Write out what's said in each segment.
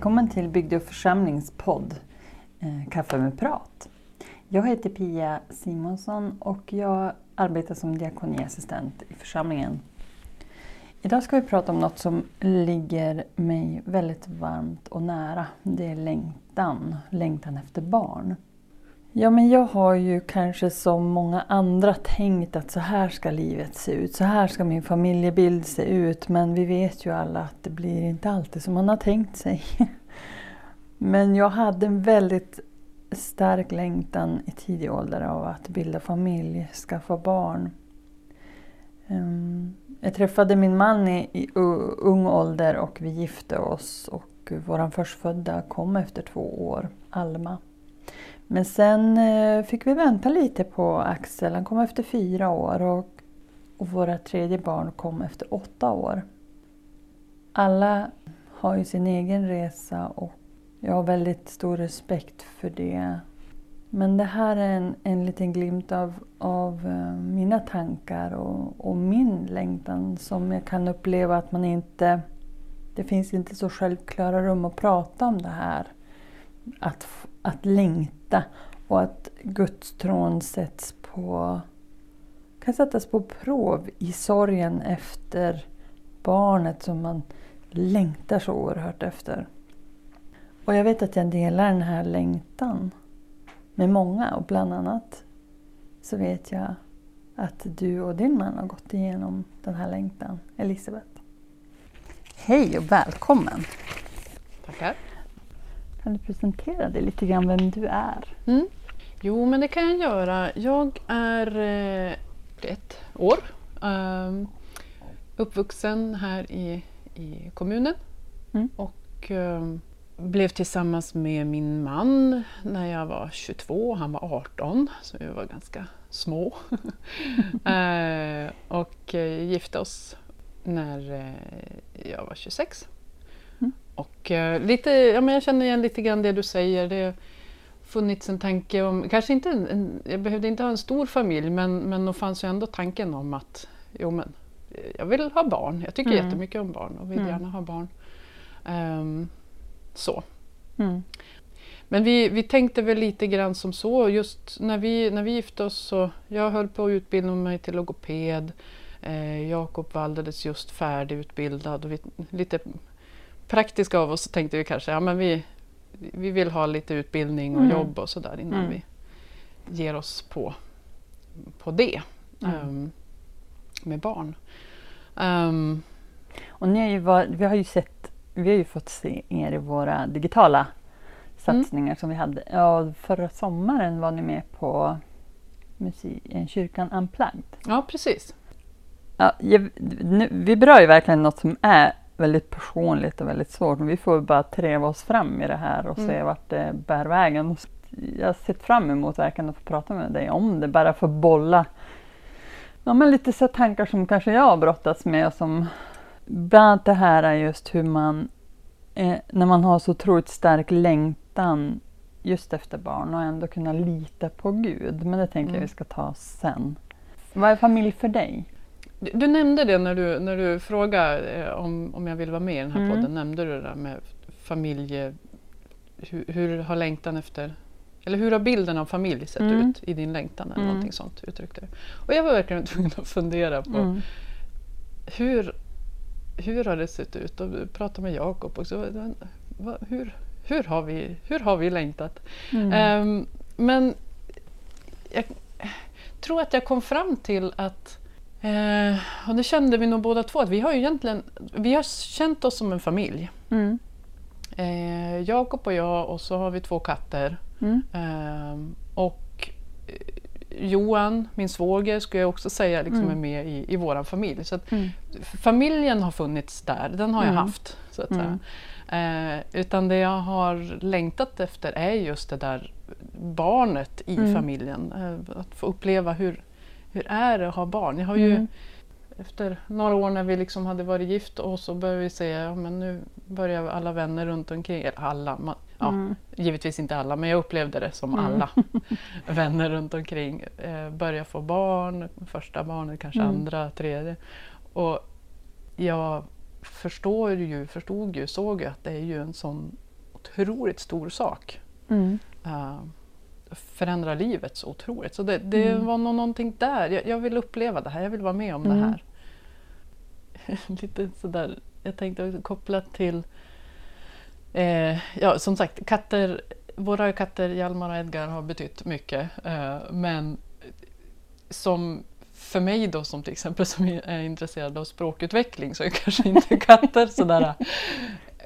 Välkommen till Bygde och församlingspodd eh, Kaffe med prat. Jag heter Pia Simonsson och jag arbetar som diakoniassistent i församlingen. Idag ska vi prata om något som ligger mig väldigt varmt och nära. Det är längtan, längtan efter barn. Ja, men jag har ju kanske som många andra tänkt att så här ska livet se ut, så här ska min familjebild se ut. Men vi vet ju alla att det blir inte alltid som man har tänkt sig. Men jag hade en väldigt stark längtan i tidig ålder av att bilda familj, skaffa barn. Ehm, jag träffade min man i, ung ålder och vi gifte oss och vår förstfödda kom efter två år, Alma. Men sen eh, fick vi vänta lite på Axel. Han kom efter fyra år och, och våra tredje barn kom efter åtta år. Alla har ju sin egen resa och jag har väldigt stor respekt för det. Men det här är en, en liten glimt av, av eh, mina tankar och, och, min längtan som jag kan uppleva att man inte... Det finns inte så självklara rum att prata om det här. Att, att längta och att Guds tron sätts på, kan sättas på prov i sorgen efter barnet som man längtar så oerhört efter. Och jag vet att jag delar den här längtan med många och bland annat så vet jag att du och din man har gått igenom den här längtan. Elisabeth. Hej och välkommen! Tackar! Kan du presentera dig lite grann vem du är? Mm. Jo, men det kan jag göra. Jag är eh, ett år. Um, uppvuxen här i, i kommunen. Mm. Och um, blev tillsammans med min man när jag var 22, han var 18, så vi var ganska små. uh, och uh, gifte oss när uh, jag var 26. Och lite, ja, men jag känner igen lite grann det du säger. Det, funnits en tanke om, kanske inte en, en, jag behövde inte ha en stor familj men, men då fanns ju ändå tanken om att jo men jag vill ha barn, jag tycker mm. jättemycket om barn och vill mm. gärna ha barn. Um, så. Mm. Men vi, vi tänkte väl lite grann som så, just när vi, när vi gifte oss så, jag höll på att utbilda mig till logoped, eh, Jakob alldeles just färdigutbildad och vi, lite praktiska av oss tänkte vi kanske, ja men vi, vi vill ha lite utbildning och mm. jobb och sådär innan mm. vi ger oss på, på det um, med barn. Um, och ni har ju var, vi har ju sett, vi har ju fått se er i våra digitala satsningar mm. som vi hade. Ja, förra sommaren var ni med på musik, kyrkan Unplugged. Ja, precis. Ja, jag, nu, vi berör ju verkligen något som är väldigt personligt och väldigt svårt. Men vi får bara treva oss fram i det här och mm. se vart det bär vägen. Jag har sett fram emot verkligen att få prata med dig om det, bara få bolla ja, men lite så tankar som kanske jag har brottats med. Och som, bland annat det här är just hur man, eh, när man har så otroligt stark längtan just efter barn och ändå kunna lita på Gud. Men det tänker mm. jag vi ska ta sen. Vad är familj för dig? Du, nämnde det när du, när du frågade eh, om, om jag vill vara med i den här mm. podden. Nämnde du det där med familje... Hur, hur, har längtan efter... Eller hur har bilden av familj sett mm. ut i din längtan? Eller mm. någonting sånt uttryckte Och jag var verkligen tvungen att fundera på mm. hur, hur har det sett ut? Och prata med Jakob också. Hur, hur, har vi, hur har vi längtat? Um, men jag tror att jag kom fram till att Eh, och det kände vi nog båda två, att vi har ju egentligen vi har känt oss som en familj. Mm. Eh, Jakob och jag och så har vi två katter. Mm. Eh, och Johan, min svåger, skulle jag också säga liksom mm. är med i, i vår familj. Så mm. Familjen har funnits där, den har jag mm. haft. så att säga. Mm. Eh, utan det jag har längtat efter är just det där barnet i familjen. Eh, att få uppleva hur, hur är det att ha barn? Jag har ju mm. efter några år när vi liksom hade varit gift och så började vi säga ja, men nu börjar alla vänner runt omkring, eller alla, man, ja, mm. givetvis inte alla, men jag upplevde det som mm. alla vänner runt omkring eh, börja få barn, första barnet, kanske mm. andra, tredje. Och jag förstår ju, förstod ju, såg ju att det är ju en sån otroligt stor sak. Mm. Uh, förändra livet så otroligt. Så det, det Mm. var nog någonting där. Jag, jag vill uppleva det här, jag vill vara med om det Mm. här. Lite sådär, jag tänkte koppla till, eh, ja som sagt, katter, våra katter Hjalmar och Edgar har betytt mycket. Eh, men som för mig då som till exempel som är intresserad av språkutveckling så är kanske inte katter sådär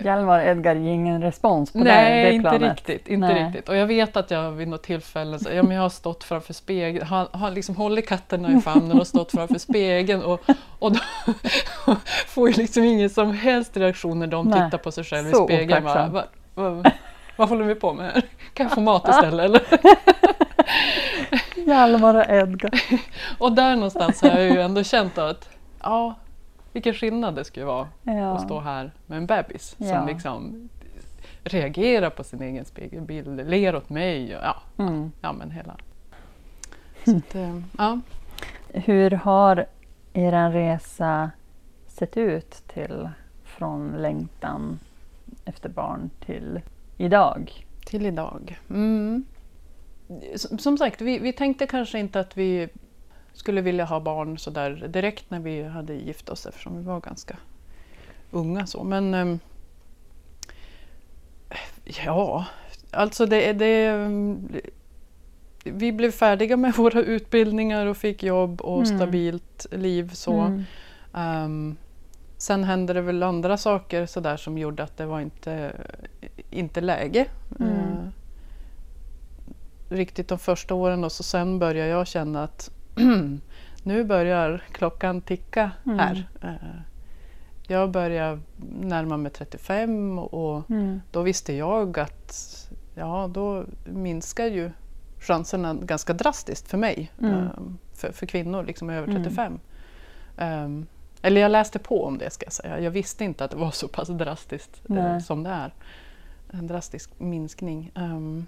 Hjalmar Edgar ger ingen respons på det, Nej, det inte planet. riktigt, inte Nej. riktigt. Och jag vet att jag vid något tillfälle så, ja, men jag har stått framför spegeln, har, har liksom hållit katterna i famnen och stått framför spegeln och, och då får ju liksom ingen som helst reaktion när de Nej, tittar på sig själv i spegeln. Otacksamt. vad, vad, vad håller vi på med här? Kan jag få mat istället? Eller? Hjalmar och Edgar. Och där någonstans har jag ju ändå känt att ja, vilken skillnad det skulle vara Ja. att stå här med en bebis Ja. som liksom reagerar på sin egen spegelbild, ler åt mig och ja, Mm. ja men hela. Att, eh, ja. Hur har er resa sett ut till från längtan efter barn till idag? Till idag. Mm. Som, som sagt, vi, vi tänkte kanske inte att vi skulle vilja ha barn så där direkt när vi hade gift oss eftersom vi var ganska unga. Så. Men ehm, ja, alltså det, det vi blev färdiga med våra utbildningar och fick jobb och Mm. stabilt liv. så. Mm. Ehm, sen hände det väl andra saker så där som gjorde att det var inte, inte läge. Mm. Eh, riktigt de första åren och så sen började jag känna att nu börjar klockan ticka Mm. här. Eh, jag börjar närma mig 35 och Mm. då visste jag att ja, då minskar ju chanserna ganska drastiskt för mig. Mm. ehm, för, för kvinnor liksom över Mm. 35. Ehm, eller jag läste på om det ska jag säga. Jag visste inte att det var så pass drastiskt eh, som det är. En drastisk minskning. Ehm,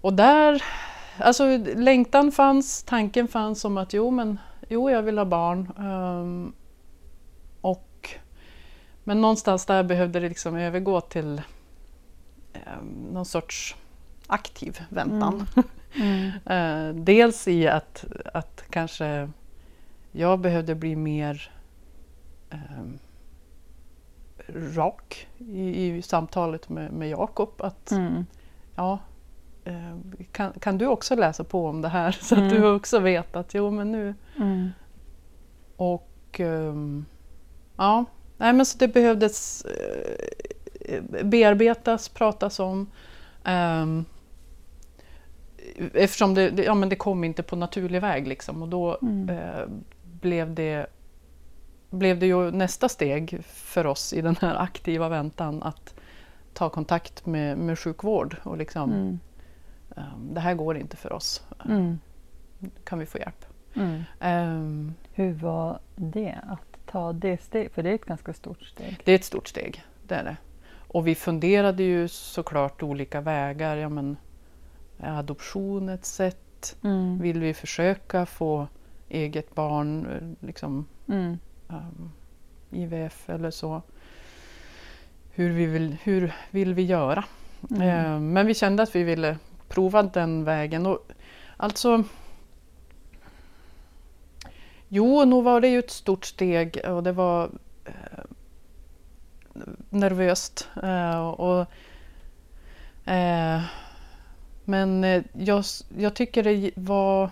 och där, alltså längtan fanns, tanken fanns om att jo men jo jag vill ha barn. Ehm, och, men någonstans där behövde det liksom övergå till um, någon sorts aktiv väntan. Mm. Eh, dels i att, att kanske jag behövde bli mer ehm, rak i, i samtalet med, med Jakob. Att Mm. ja, kan, kan du också läsa på om det här så att Mm. du också vet att jo men nu Mm. och ehm, ja, nej men så det behövdes eh, bearbetas, pratas om. Ehm, eftersom det, det, ja, men det kom inte på naturlig väg liksom och då Mm. eh, blev, det, blev det ju nästa steg för oss i den här aktiva väntan att ta kontakt med, med sjukvård och liksom Mm. Ehm, det här går inte för oss, Mm. kan vi få hjälp? Mm. Ehm, Hur var det att ta det steget? För det är ett ganska stort steg. Det är ett stort steg, det är det. Och vi funderade ju såklart olika vägar. Ja, men, är adoption ett sätt? Mm. Vill vi försöka få eget barn, liksom Mm. um, IVF eller så? Hur, vi vill, hur vill vi göra? Mm. Eh, men vi kände att vi ville prova den vägen. Och, alltså, jo, nog var det ju ett stort steg och det var eh, nervöst. Eh, och, eh, men eh, jag, jag tycker det var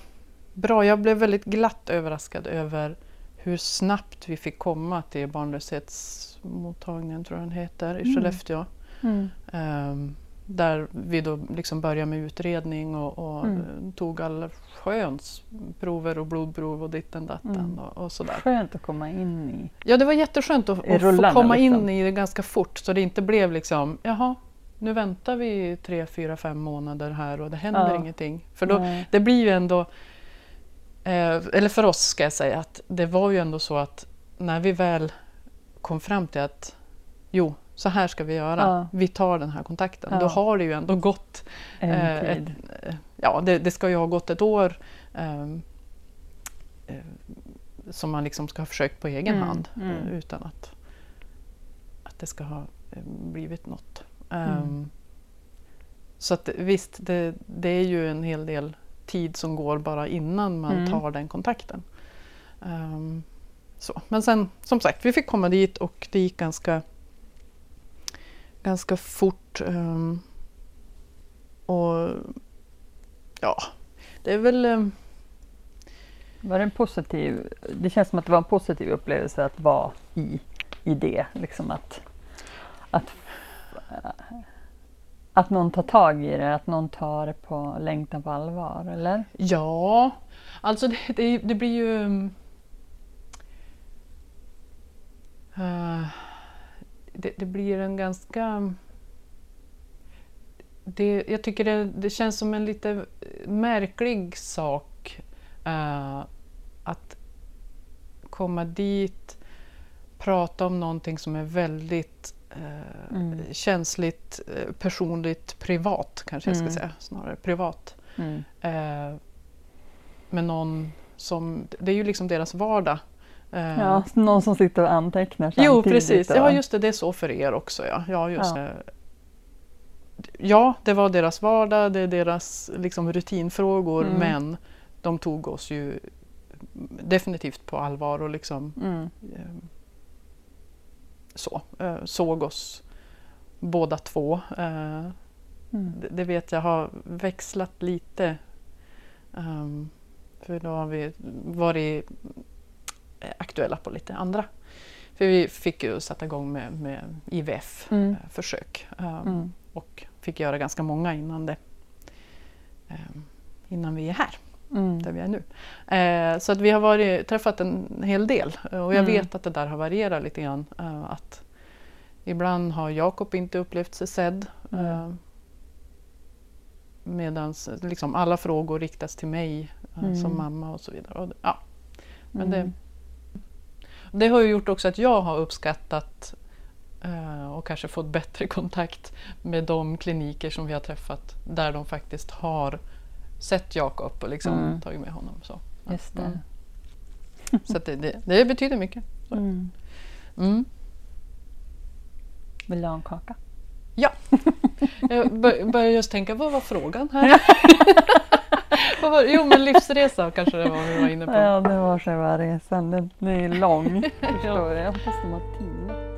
bra. Jag blev väldigt glatt överraskad över hur snabbt vi fick komma till barnlöshetsmottagningen, tror jag den heter, i Mm. Skellefteå. Mm. Ehm, där vi då liksom började med utredning och, och Mm. tog alla sköns prover och blodprov och ditten datten Mm. och, och sådär. Skönt att komma in i. Ja, det var jätteskönt att, att få komma liksom. in i det ganska fort så det inte blev liksom, jaha, nu väntar vi tre, fyra, fem månader här och det händer Ja. ingenting. För då, Nej. det blir ju ändå, eh, eller för oss ska jag säga att det var ju ändå så att när vi väl kom fram till att jo, så här ska vi göra, Ja. vi tar den här kontakten, Ja. då har det ju ändå gått Eh, ett, eh, ja, det, det ska ju ha gått ett år ehm, eh, som man liksom ska ha försökt på egen Mm, hand mm. eh, utan att, att det ska ha eh, blivit något. Um, så att visst, det, det, är ju en hel del tid som går bara innan man mm. tar den kontakten. Um, så. Men sen som sagt, vi fick komma dit och det gick ganska, ganska fort. Um, och ja, det är väl... Um, var det en positiv, det känns som att det var en positiv upplevelse att vara i, i det. Liksom att, att, att någon tar tag i det, att någon tar det på längtan på allvar, eller? Ja, alltså det, det, det blir ju... Uh, det, det, blir en ganska... Det, jag tycker det, det känns som en lite märklig sak uh, att komma dit, prata om någonting som är väldigt eh, mm. känsligt, eh, personligt, privat kanske jag ska mm. säga, snarare privat. Mm. Eh, med någon som, det är ju liksom deras vardag. Eh, ja, någon som sitter och antecknar samtidigt. Jo precis, ja just det, det är så för er också ja. Ja, just ja. ja det var deras vardag, det är deras liksom, rutinfrågor mm. men de tog oss ju definitivt på allvar och liksom mm. eh, så, eh, såg oss båda två. Eh, mm. det, det, vet jag har växlat lite. Um, för då har vi varit aktuella på lite andra. För vi fick ju sätta igång med, med IVF-försök mm. um, mm. och fick göra ganska många innan det. Um, innan vi är här mm. där vi är nu. Eh, så att vi har varit, träffat en hel del och jag mm. vet att det där har varierat lite grann. Eh, att ibland har Jakob inte upplevt sig sedd. Eh, Medan liksom alla frågor riktas till mig eh, mm. som mamma och så vidare. Och, ja. Men det, mm. Det har ju gjort också att jag har uppskattat eh, och kanske fått bättre kontakt med de kliniker som vi har träffat där de faktiskt har sett Jakob och liksom mm. tagit med honom. Så, Just det. Mm. så det, det, det, betyder mycket. Mm. Mm. Vill du ha en kaka? Ja. Jag började just tänka, vad var frågan här? Vad var, jo men livsresa kanske det var vi var inne på. Ja det var själva resan. Den är lång. förstår jag. Jag hoppas de har tid.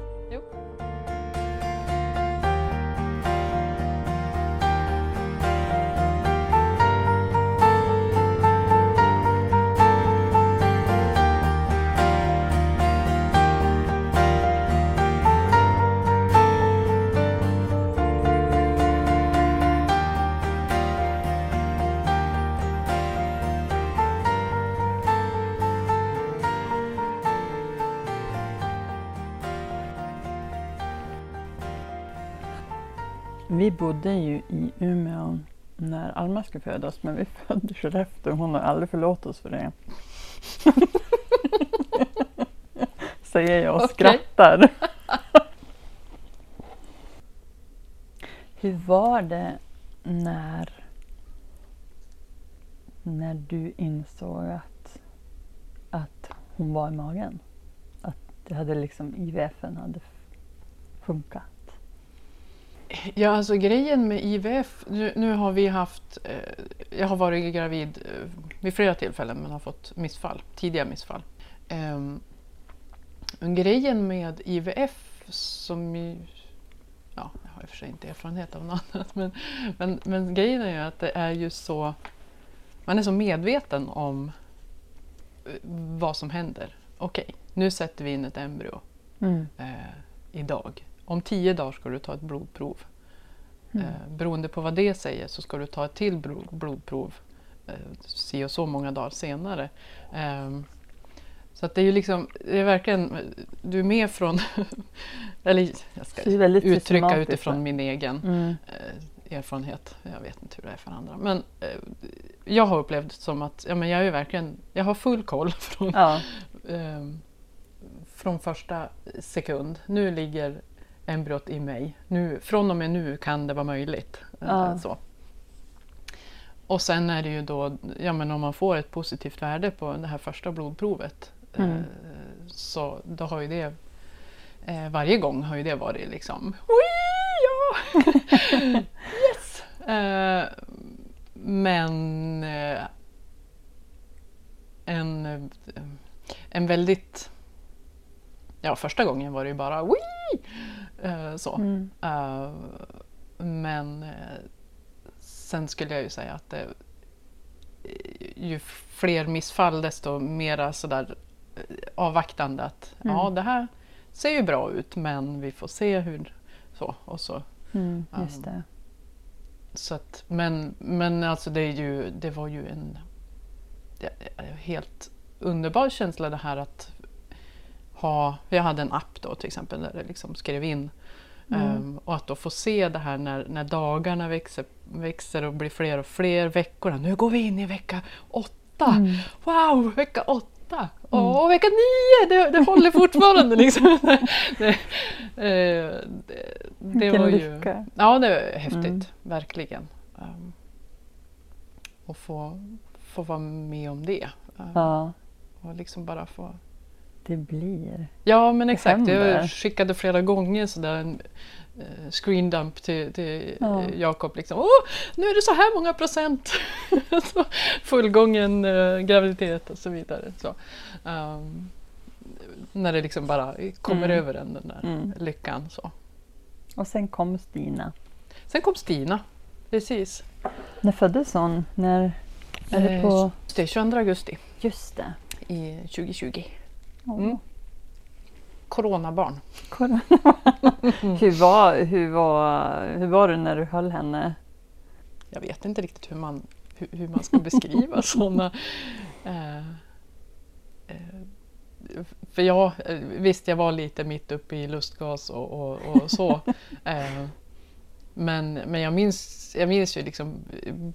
Vi bodde ju i Umeå när Alma skulle födas, men vi födde Skellefteå och hon har aldrig förlåtit oss för det. Säger jag och okay. skrattar. Hur var det när, när du insåg att, att hon var i magen? Att det hade liksom IVFen hade funkat? Ja, alltså grejen med IVF, nu, nu har vi haft, eh, jag har varit gravid eh, vid flera tillfällen men har fått missfall, tidiga missfall. Eh, grejen med IVF som ja, jag har i och för sig inte erfarenhet av något annat, men, men, men grejen är ju att det är ju så, man är så medveten om eh, vad som händer. Okej, nu sätter vi in ett embryo mm. eh, idag om tio dagar ska du ta ett blodprov. Mm. Eh, beroende på vad det säger så ska du ta ett till blodprov eh, si och så många dagar senare. Eh, så att det är ju liksom, det är verkligen, du är med från, eller jag ska uttrycka utifrån min egen mm. eh, erfarenhet. Jag vet inte hur det är för andra. Men eh, jag har upplevt som att ja, men jag är verkligen, jag har full koll från, ja. Från första sekund. Nu ligger embryot i mig. Nu, från och med nu kan det vara möjligt. Eh, ja. Så. Och sen är det ju då, ja men om man får ett positivt värde på det här första blodprovet mm. eh, så då har ju det eh, varje gång har ju det varit liksom ja! yes! Men en, en väldigt... Ja, första gången var det ju bara Wii! Eh, så. Mm. Eh, men eh, sen skulle jag ju säga att det, ju fler missfall desto mera sådär avvaktande att ja Mm. det här ser ju bra ut men vi får se hur så och så. Mm, Ja. just det. så att, men, men alltså det, är ju, det var ju en det, helt underbar känsla det här att ha, jag hade en app då till exempel där jag liksom skrev in Mm. Ehm, och att då få se det här när, när dagarna växer, växer och blir fler och fler, veckorna. Nu går vi in i vecka åtta! Mm. Wow, vecka åtta! Åh, vecka nio! Det, det håller fortfarande liksom. det, eh, det, det var ju... lycka. Ja, det var häftigt. Mm. Verkligen. Um, och få, få vara med om det. Um, Ja, Och liksom bara få... det blir. Ja, men exakt. händer. Jag skickade flera gånger sådär en eh, screen dump till, till Ja. eh, Jakob. Liksom. Åh, nu är det så här många procent! fullgången eh, graviditet och så vidare. Så, um, när det liksom bara kommer Mm. över en, den där Mm. lyckan. Så. Och sen kom Stina. Sen kom Stina. Precis. När föddes hon? När? Är det Eh, på... Det är 22 augusti Just det. i 2020. Mm. Coronabarn. Corona. hur, var, hur, var, hur var det när du höll henne? Jag vet inte riktigt hur man, hur, hur man ska beskriva sådana. Eh, eh, för jag, eh, visst jag var lite mitt uppe i lustgas och, och, och så. eh, men, men jag minns, jag minns ju liksom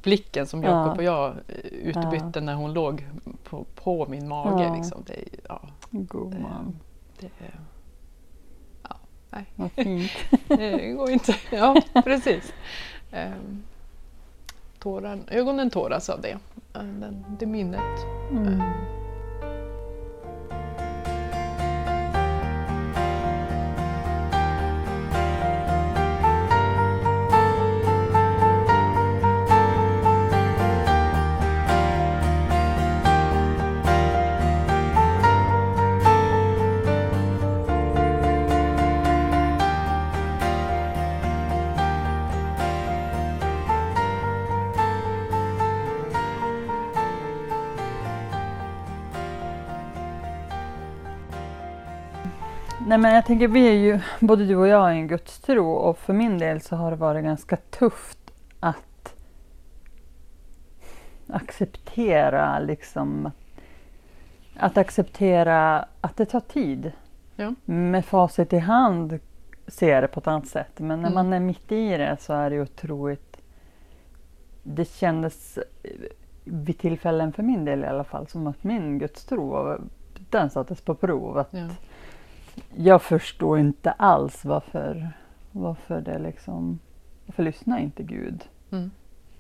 blicken som Jakob Ja. och jag eh, utbytte när hon låg på, på min mage. Ja. Liksom. Det, ja, God man. det, ja, nej. Vad fint. Det går inte. Ja, precis. Ehm, Tårar, ögonen tåras av det. Eh, Den, det minnet. Mm. Ehm, Nej men jag tänker vi är ju, både du och jag är en gudstro och för min del så har det varit ganska tufft att acceptera liksom att acceptera att det tar tid. Ja. Med facit i hand ser jag det på ett annat sätt men när Mm. man är mitt i det så är det otroligt det kändes vid tillfällen för min del i alla fall som att min gudstro den sattes på prov. Att ja. Jag förstår inte alls varför, varför det liksom... Varför lyssnar inte Gud? Mm.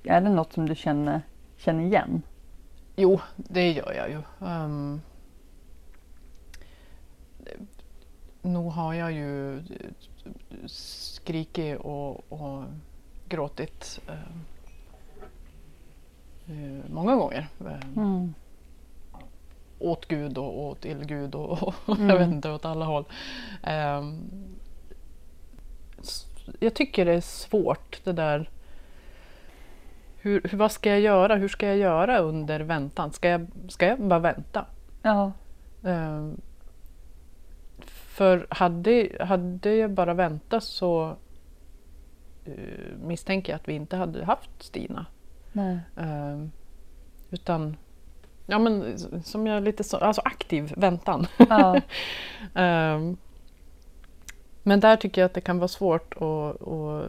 Är det något som du känner, känner igen? Jo, det gör jag ju. Um, nog har jag ju skrikit och, och gråtit um, många gånger. Um, Mm. Åt Gud och åt illgud och, och Mm. jag vet inte åt alla håll. S- jag tycker det är svårt det där. Hur, hur, vad ska jag göra? Hur ska jag göra under väntan? Ska jag, ska jag bara vänta? Ja. Ehm, för hade, hade jag bara väntat så eh, misstänker jag att vi inte hade haft Stina. Nej. Ehm, utan ja, men, som jag lite så, alltså aktiv väntan. Ja. Ehm, men där tycker jag att det kan vara svårt att, att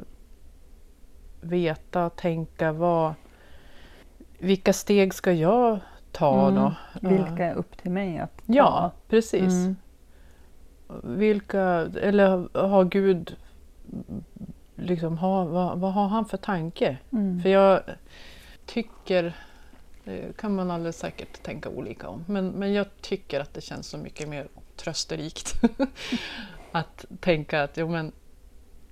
veta, tänka vad, vilka steg ska jag ta Mm. då? Vilka är upp till mig att ta? Ja, precis. Mm. Vilka, eller har Gud, liksom, ha, vad, vad har han för tanke? Mm. För jag tycker, det kan man alldeles säkert tänka olika om, men, men jag tycker att det känns så mycket mer trösterikt att tänka att jo, men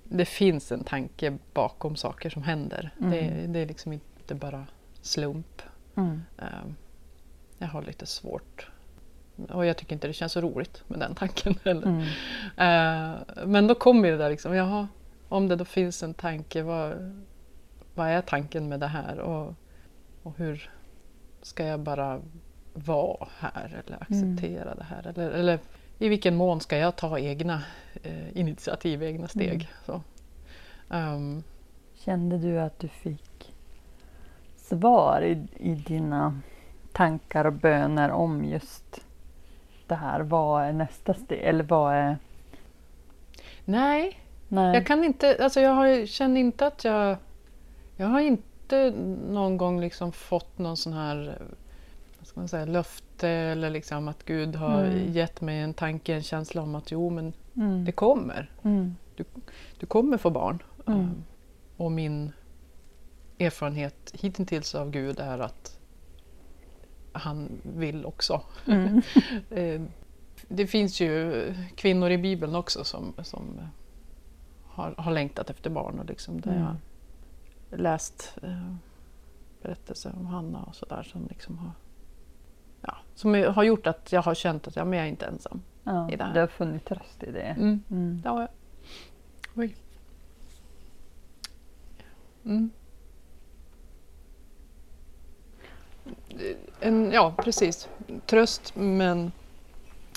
det finns en tanke bakom saker som händer. Mm. Det, det är liksom inte bara slump. Mm. Ehm, Jag har lite svårt och jag tycker inte det känns så roligt med den tanken heller. Mm. Eh, Men då kommer det där liksom, jaha, om det då finns en tanke, vad, vad är tanken med det här? Och, och hur ska jag bara vara här eller acceptera det här? Eller, eller i vilken mån ska jag ta egna eh, initiativ, egna steg? Mm. Ehm, Kände du att du fick svar i, i dina tankar och böner om just det här? Vad är nästa steg? Eller vad är... nej, Nej. Jag kan inte, alltså jag har, känner inte att jag... Jag har inte någon gång liksom fått någon sån här vad ska man säga, löfte eller liksom att Gud har Mm. gett mig en tanke, en känsla om att jo men Mm. det kommer. Mm. Du kommer få barn. Mm. Um, Och min erfarenhet hittills av Gud är att han vill också. Mm. Eh, Det finns ju kvinnor i Bibeln också som, som har, har längtat efter barn. Och liksom där Mm. Läst eh, berättelser om Hanna och sådär som, liksom har, ja, som har gjort att jag har känt att ja, men jag är inte ensam. Ja, i det här. du har funnit tröst i det. Mm. Mm. Det har jag. Oj. Mm. En, ja, precis. Tröst men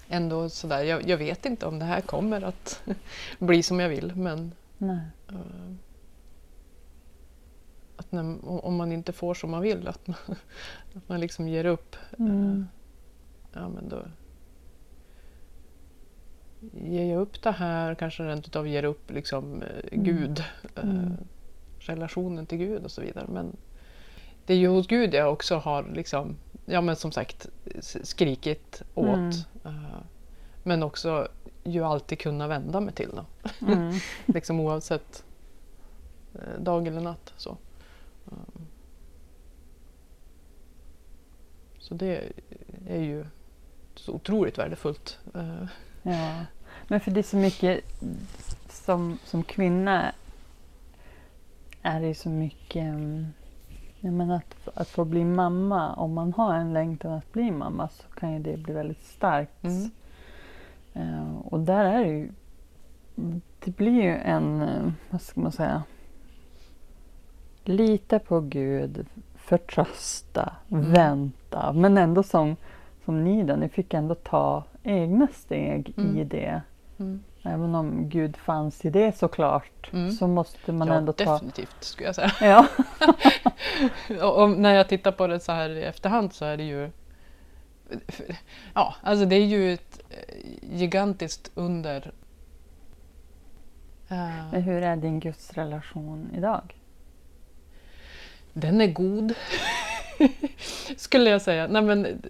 ändå sådär. Jag, jag vet inte om det här kommer att bli som jag vill men Nej. Eh, att när, om man inte får som man vill att man, att man liksom ger upp. Mm. Ja men då ger jag upp det här, kanske rent utav ger upp liksom eh, Mm. Gud, Mm. eh, relationen till Gud och så vidare. Men det är ju hos Gud jag också har liksom, ja men som sagt skrikit åt. Mm. eh, men också ju alltid kunna vända mig till då. Mm. liksom oavsett eh, dag eller natt. Så. Så det är ju så otroligt värdefullt. Ja. Men för det är så mycket som, som kvinna är det så mycket menar att, att få bli mamma, om man har en längtan att bli mamma så kan ju det bli väldigt starkt. Mm. Eh, och där är det ju, det blir ju en, eh, vad ska man säga, lita på Gud, förtrösta, Mm. vänta. Men ändå som, som ni då, ni fick ändå ta egna steg i Mm. det. Mm. Även om Gud fanns i det såklart, Mm. så måste man ja, ändå ta... definitivt skulle jag säga. Ja. och, och när jag tittar på det så här i efterhand så är det ju Ja, alltså det är ju ett eh, gigantiskt under. Eh, Men hur är din gudsrelation idag? Den är god. Skulle jag säga. Nej, men,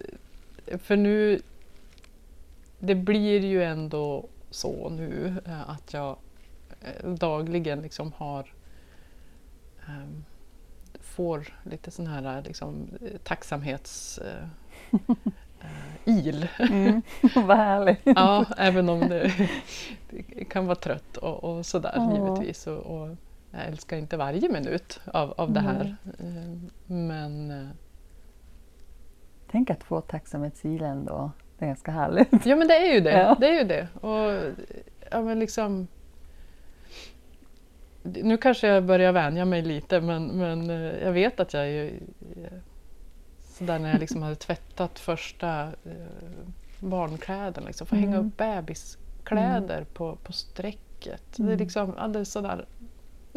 för nu... Det blir ju ändå så nu eh, att jag eh, dagligen liksom har ehm, får lite sån här liksom, eh, tacksamhets... Eh, eh, il. Mm. Vad härligt. Ja, även om det, det kan vara trött och, och sådär Ja. givetvis. Och, och jag älskar inte varje minut av, av det här. Eh, Men eh, Tänk att få tacksamhetsil ändå. Det är ganska härligt. ja, men det är ju det. Ja. Det är ju det. Och, ja, men liksom, nu kanske jag börjar vänja mig lite men, men eh, jag vet att jag är ju, sådär när jag liksom hade tvättat första barnkläderna, liksom, få hänga Mm. upp bebiskläder på, på strecket. Det är Mm. liksom alldeles sådär,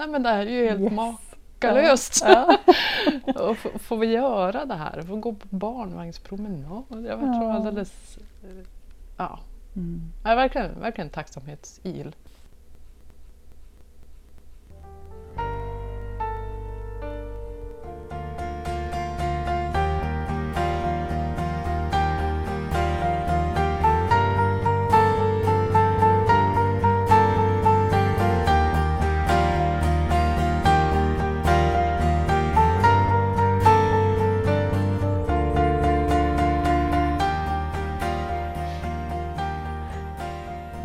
nej men det här är ju helt Yes. makalöst. Ja. och få, få vi göra det här, få gå på barnvagnspromenad. Jag var Ja. ja. alldeles, eh, ja, Mm. Ja, verkligen, verkligen tacksamhetsil.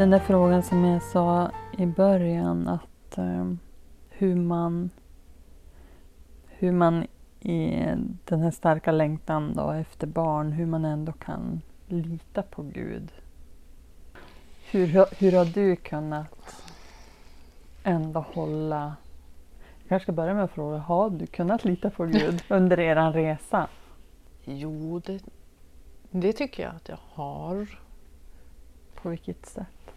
Den där frågan som jag sa i början att eh, hur man hur man i den här starka längtan då efter barn, hur man ändå kan lita på Gud. Hur, hur har du kunnat ändå hålla... Jag kanske ska börja med att fråga, har du kunnat lita på Gud under er resa? Jo, det, det tycker jag att jag har. På vilket sätt?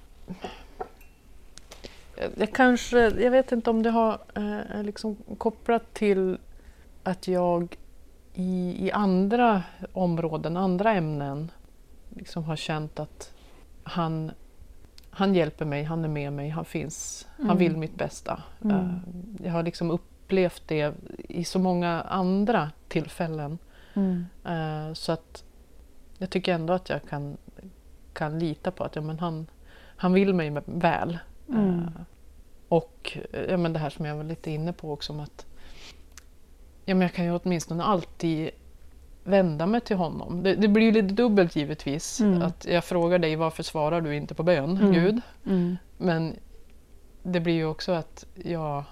Jag kanske, jag vet inte om det har eh, liksom kopplat till att jag i, i andra områden, andra ämnen liksom har känt att han, han hjälper mig, han är med mig, han finns, mm. han vill mitt bästa. Mm. Uh, jag har liksom upplevt det i så många andra tillfällen. Mm. Uh, så att jag tycker ändå att jag kan, kan lita på att ja, men han, han vill mig väl. Uh, och ja, men det här som jag var lite inne på också om att ja, men jag kan ju åtminstone alltid vända mig till honom. Det, det blir ju lite dubbelt givetvis. Mm. Att jag frågar dig varför svarar du inte på bön, mm. Gud? Mm. Men det blir ju också att jag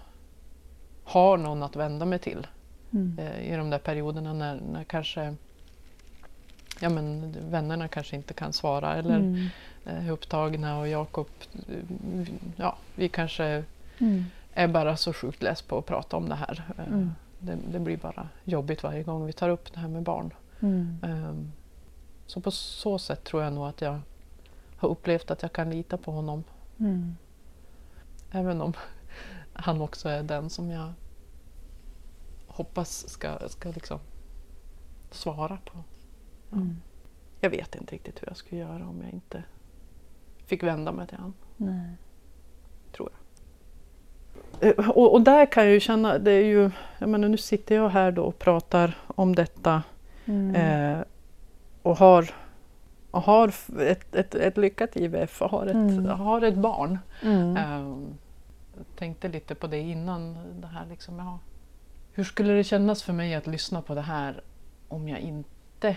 har någon att vända mig till mm. eh, i de där perioderna när, när kanske ja, men, vännerna kanske inte kan svara eller mm. eh, är upptagna och Jakob, eh, ja, vi kanske mm. är bara så sjukt less på att prata om det här. Eh, det, det, blir bara jobbigt varje gång vi tar upp det här med barn. Mm. Um, så på så sätt tror jag nog att jag har upplevt att jag kan lita på honom. Mm. Även om han också är den som jag hoppas ska, ska liksom svara på. Mm. Jag vet inte riktigt hur jag skulle göra om jag inte fick vända mig till honom. Nej. Tror jag. Eh, och, och, där kan jag ju känna, det är ju, jag menar, nu sitter jag här då och pratar om detta mm. eh, och har, och har ett, ett, ett lyckat IVF och har ett, mm. har ett barn. Mm. Eh, tänkte lite på det innan. Det här liksom, ja, hur skulle det kännas för mig att lyssna på det här om jag inte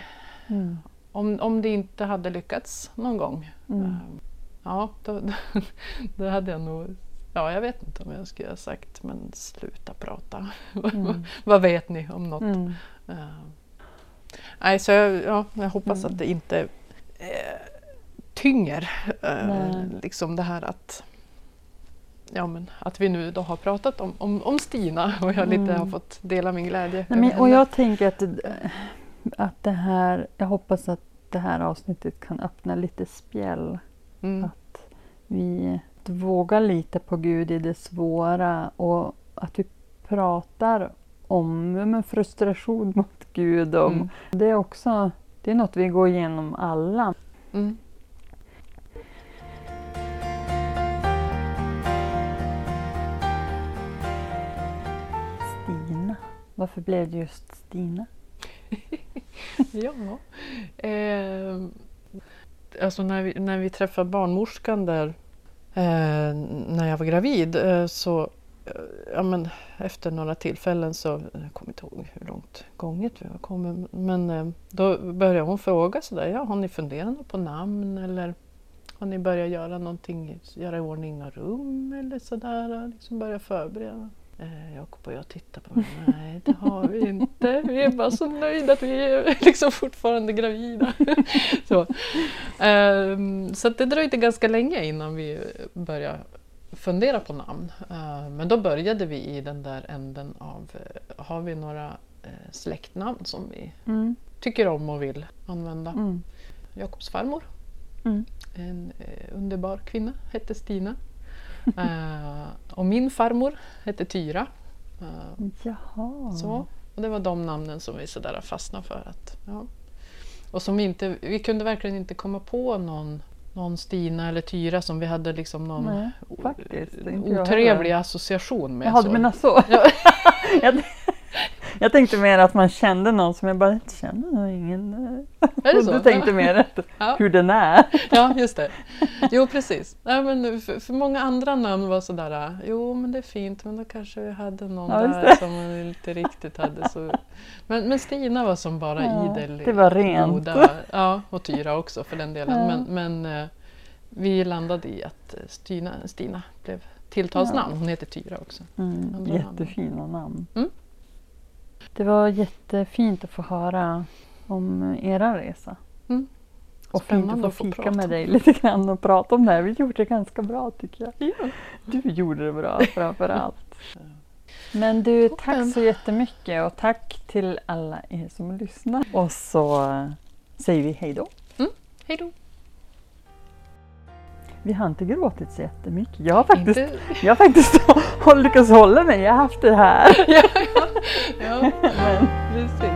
mm. om, om det inte hade lyckats någon gång? Eh, ja, då, då hade jag nog Ja, jag vet inte om jag skulle ha sagt men sluta prata. Mm. Vad vet ni om något? Mm. Uh, nej, så jag, ja, jag hoppas mm. att det inte eh, tynger eh, liksom det här att Ja, men att vi nu då har pratat om, om, om Stina och jag lite har mm. fått dela min glädje. Nej, men, och jag tänker att, att det här, jag hoppas att det här avsnittet kan öppna lite spjäll. Mm. Att vi våga lita på Gud i det svåra och att vi pratar om frustration mot Gud. Om. Mm. Det är också det är något vi går igenom alla. Mm. Stina. Varför blev det just Stina? ja, eh, alltså när vi, när vi träffade barnmorskan där eh, när jag var gravid eh, så eh, ja, men efter några tillfällen så, jag kommer inte ihåg hur långt gånget vi har kommit, men eh, då började hon fråga sådär, ja har ni funderat på namn eller har ni börjat göra någonting, göra i ordning några rum eller sådär, liksom börja förbereda? Eh, Jakob och jag tittar på varandra. Nej, det har vi inte. Vi är bara så nöjda att vi är liksom fortfarande gravida. så um, så det dröjde ganska länge innan vi började fundera på namn. Uh, men då började vi i den där änden av, uh, har vi några släktnamn som vi mm. tycker om och vill använda? Mm. Jakobs farmor, mm. en underbar kvinna, hette Stina. Uh, och min farmor hette Tyra. Uh, Jaha. Så, och det var de namnen som vi sådär fastnade för. Att, ja. Och som vi, inte, vi kunde verkligen inte komma på någon, någon Stina eller Tyra som vi hade liksom någon Nej, faktiskt, otrevlig association med. Jaha, du menar så? Ja. Jag tänkte mer att man kände någon som jag bara inte känner. Ingen. Är det så? Du tänkte mer ja. hur den är. Ja, just det. Jo, precis. Ja, men för, för många andra namn var sådär, jo men det är fint, men då kanske vi hade någon ja, där som man inte riktigt hade så. Men, men Stina var som bara ja, idel. Det var rent. Goda, ja, och Tyra också för den delen. Men, men eh, vi landade i att Stina, Stina blev tilltalsnamn. Hon heter Tyra också. Mm, jättefina namn. Mm. Det var jättefint att få höra om era resa. Mm. Och fint att få fika prata med dig lite grann och prata om det här. Vi gjorde det ganska bra tycker jag. Ja. Du gjorde det bra framför allt. Men du, tack så jättemycket och tack till alla er som lyssnar. Och så säger vi hej då. Hej då! Vi har inte gråtit så jättemycket. Jag har faktiskt, Inte- jag har faktiskt lyckats hålla mig. Jag har haft det här. ja, ja, Men precis.